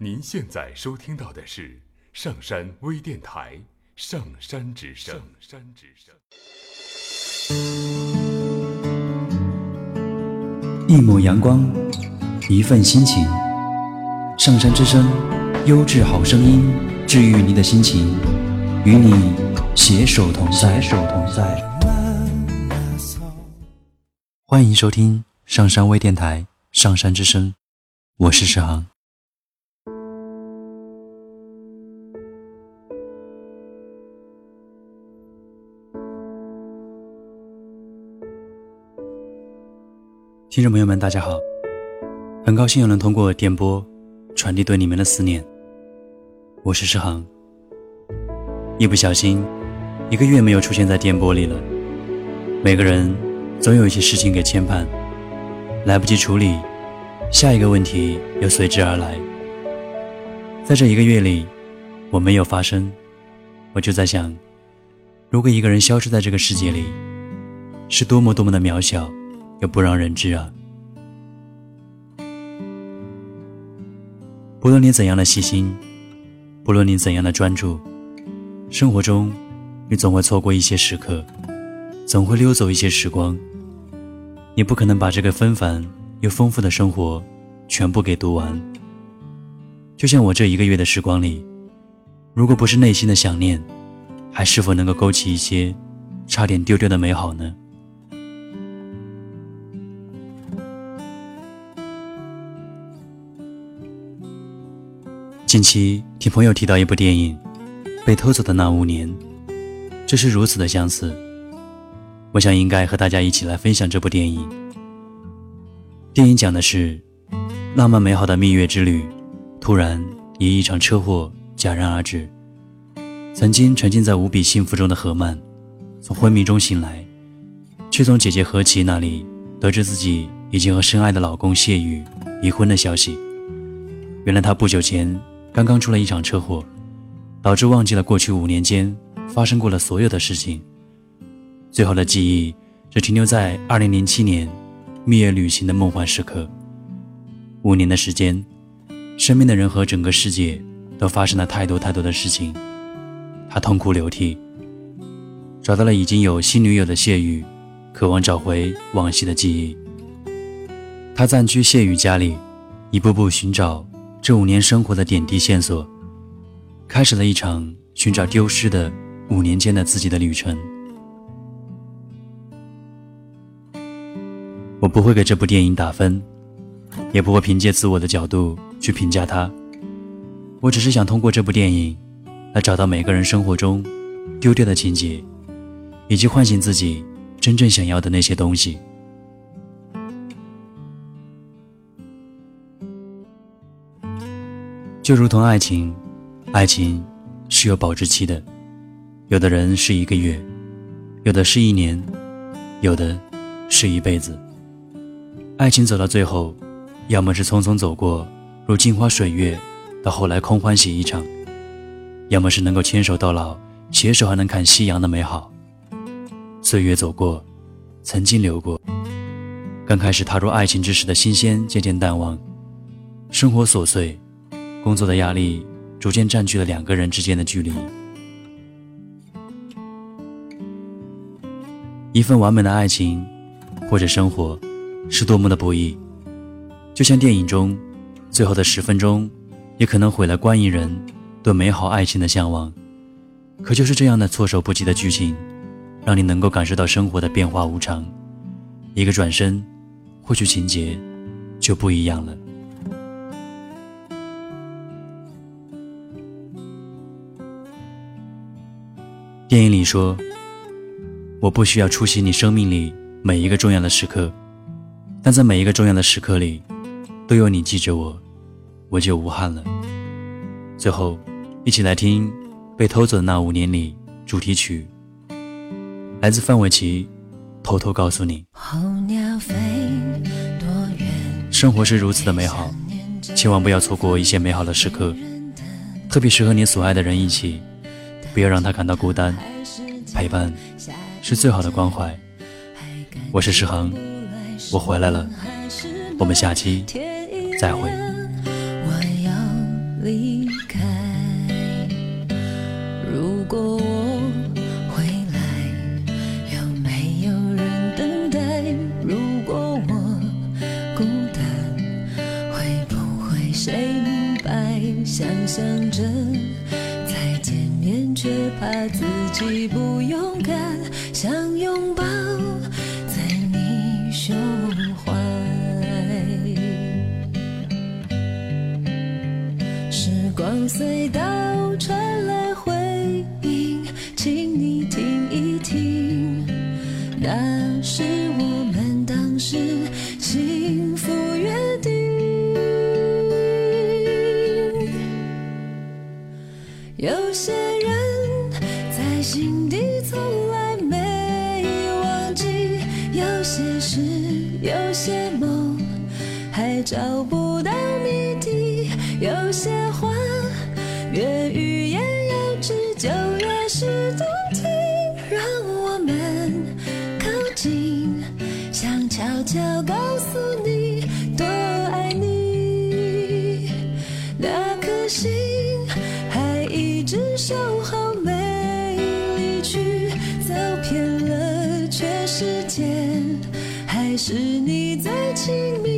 您现在收听到的是上山微电台《上山之声》。上山之声。一抹阳光，一份心情。上山之声，优质好声音，治愈你的心情，与你携手同在。携手同在。欢迎收听上山微电台《上山之声》，我是石航。听众朋友们，大家好！很高兴又能通过电波传递对你们的思念。我是诗航。一不小心，一个月没有出现在电波里了。每个人总有一些事情给牵绊，来不及处理，下一个问题又随之而来。在这一个月里，我没有发声，我就在想，如果一个人消失在这个世界里，是多么多么的渺小。又不让人知啊！不论你怎样的细心，不论你怎样的专注，生活中你总会错过一些时刻，总会溜走一些时光。你不可能把这个纷繁又丰富的生活全部给读完。就像我这一个月的时光里，如果不是内心的想念，还是否能够勾起一些差点丢掉的美好呢？近期听朋友提到一部电影《被偷走的那五年》，这是如此的相似。我想应该和大家一起来分享这部电影。电影讲的是浪漫美好的蜜月之旅，突然以一场车祸戛然而止。曾经沉浸在无比幸福中的何曼，从昏迷中醒来，却从姐姐何琪那里得知自己已经和深爱的老公谢宇离婚的消息。原来她不久前。刚刚出了一场车祸，导致忘记了过去五年间发生过的所有的事情。最后的记忆只停留在2007年蜜月旅行的梦幻时刻。五年的时间，身边的人和整个世界都发生了太多太多的事情。他痛哭流涕，找到了已经有新女友的谢宇，渴望找回往昔的记忆。他暂居谢宇家里，一步步寻找。这五年生活的点滴线索，开始了一场寻找丢失的五年间的自己的旅程。我不会给这部电影打分，也不会凭借自我的角度去评价它。我只是想通过这部电影，来找到每个人生活中丢掉的情节，以及唤醒自己真正想要的那些东西。就如同爱情，爱情是有保质期的，有的人是一个月，有的是一年，有的是一辈子。爱情走到最后，要么是匆匆走过，如镜花水月，到后来空欢喜一场；要么是能够牵手到老，携手还能看夕阳的美好。岁月走过，曾经流过，刚开始踏入爱情之时的新鲜渐渐淡忘，生活琐碎。工作的压力逐渐占据了两个人之间的距离。一份完美的爱情或者生活，是多么的不易。就像电影中最后的十分钟，也可能毁了观影人对美好爱情的向往。可就是这样的措手不及的剧情，让你能够感受到生活的变化无常。一个转身，或许情节就不一样了。电影里说：“我不需要出席你生命里每一个重要的时刻，但在每一个重要的时刻里，都有你记着我，我就无憾了。”最后，一起来听《被偷走的那五年》里主题曲，来自范玮琪，《偷偷告诉你》。生活是如此的美好，千万不要错过一些美好的时刻，特别是和你所爱的人一起。不要让他感到孤单。陪伴是最好的关怀。我是石恒我回来了。我们下期再会。我要离开。如果我回来有没有人等待？如果我孤单会不会谁明白？想象着面，却怕自己不勇敢，想拥抱在你胸怀。时光隧道传来回音，请你听一听，那是我们当时幸福约定。有些还找不到谜底，有些话越欲言又止就越是动听，让我们靠近，想悄悄告诉你多爱你，那颗心。还一直守候没离去，走偏了全世界还是你最亲密，